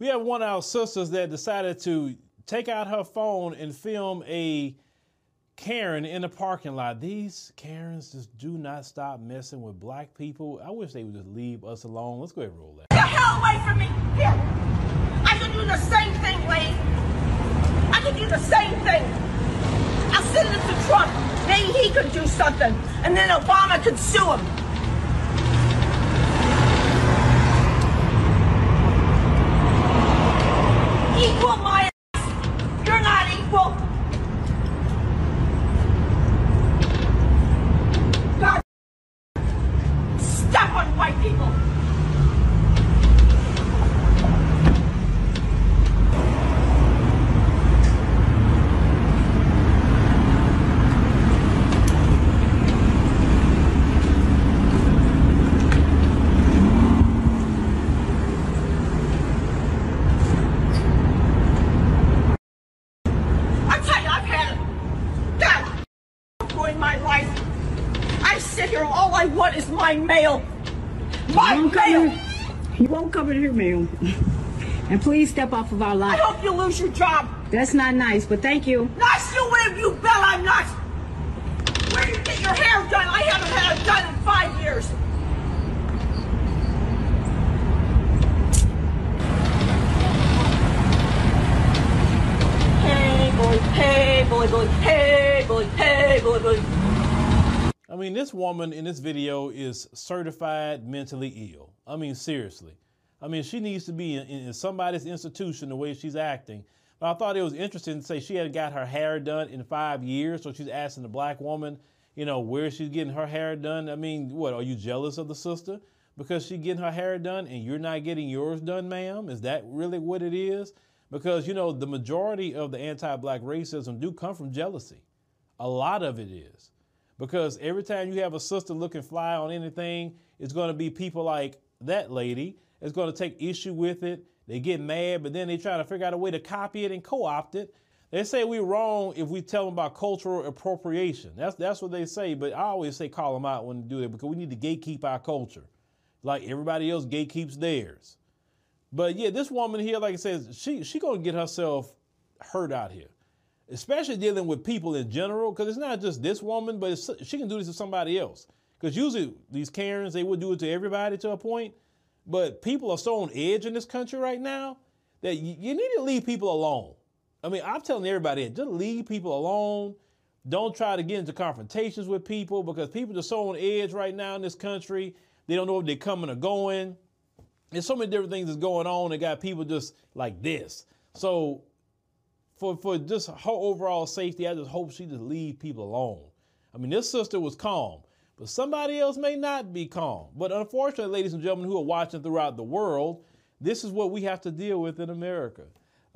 We have one of our sisters that decided to take out her phone and film a Karen in the parking lot. These Karens just do not stop messing with black people. I wish they would just leave us alone. Let's go ahead and roll that. Get the hell away from me! Here! I can do the same thing, lady. I can do the same thing. I'll send it to Trump. Maybe he could do something. And then Obama could sue him. Equal my ass. You're not equal. God. Step on white people. I tell you, I've had it. God, ruin my life. I sit here, all I want is my mail. My won't mail. here. You won't come in here, ma'am. And please step off of our lot. I hope you lose your job. That's not nice, but thank you. Nice to win, you bet I'm not. Where you get your hair done? I haven't had it done in five years. Hey, boy, hey, boy, boy, hey, boy, hey, boy, boy. I mean, this woman in this video is certified mentally ill. I mean, seriously. I mean, she needs to be in, in somebody's institution the way she's acting. But I thought it was interesting to say she hadn't got her hair done in five years, so she's asking the black woman, you know, where she's getting her hair done. I mean, what, are you jealous of the sister because she's getting her hair done and you're not getting yours done, ma'am? Is that really what it is? Because, you know, the majority of the anti black racism do come from jealousy. A lot of it is because every time you have a sister looking fly on anything, it's going to be people like that lady. It's going to take issue with it. They get mad, but then they try to figure out a way to copy it and co-opt it. They say we're wrong if we tell them about cultural appropriation. That's that's what they say. But I always say call them out when they do that because we need to gatekeep our culture, like everybody else gatekeeps theirs. But yeah, this woman here, like I said, she she gonna get herself hurt out here especially dealing with people in general, because it's not just this woman, but she can do this to somebody else. Because usually these Karens, they would do it to everybody to a point, but people are so on edge in this country right now that you, you need to leave people alone. I mean, I'm telling everybody, just leave people alone. Don't try to get into confrontations with people because people are so on edge right now in this country. They don't know if they're coming or going. There's so many different things that's going on that got people just like this. So for for just her overall safety, I just hope she just leave people alone. I mean, this sister was calm, but somebody else may not be calm. But unfortunately, ladies and gentlemen who are watching throughout the world, this is what we have to deal with in America.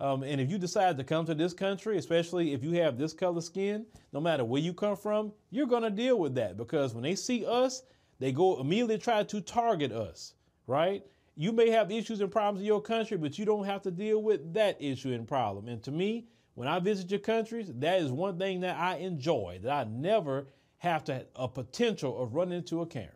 Um, and if you decide to come to this country, especially if you have this color skin, no matter where you come from, you're going to deal with that because when they see us, they go immediately try to target us, right? You may have issues and problems in your country, but you don't have to deal with that issue and problem. And to me, when I visit your countries, that is one thing that I enjoy, that I never have to a potential of running into a Karen.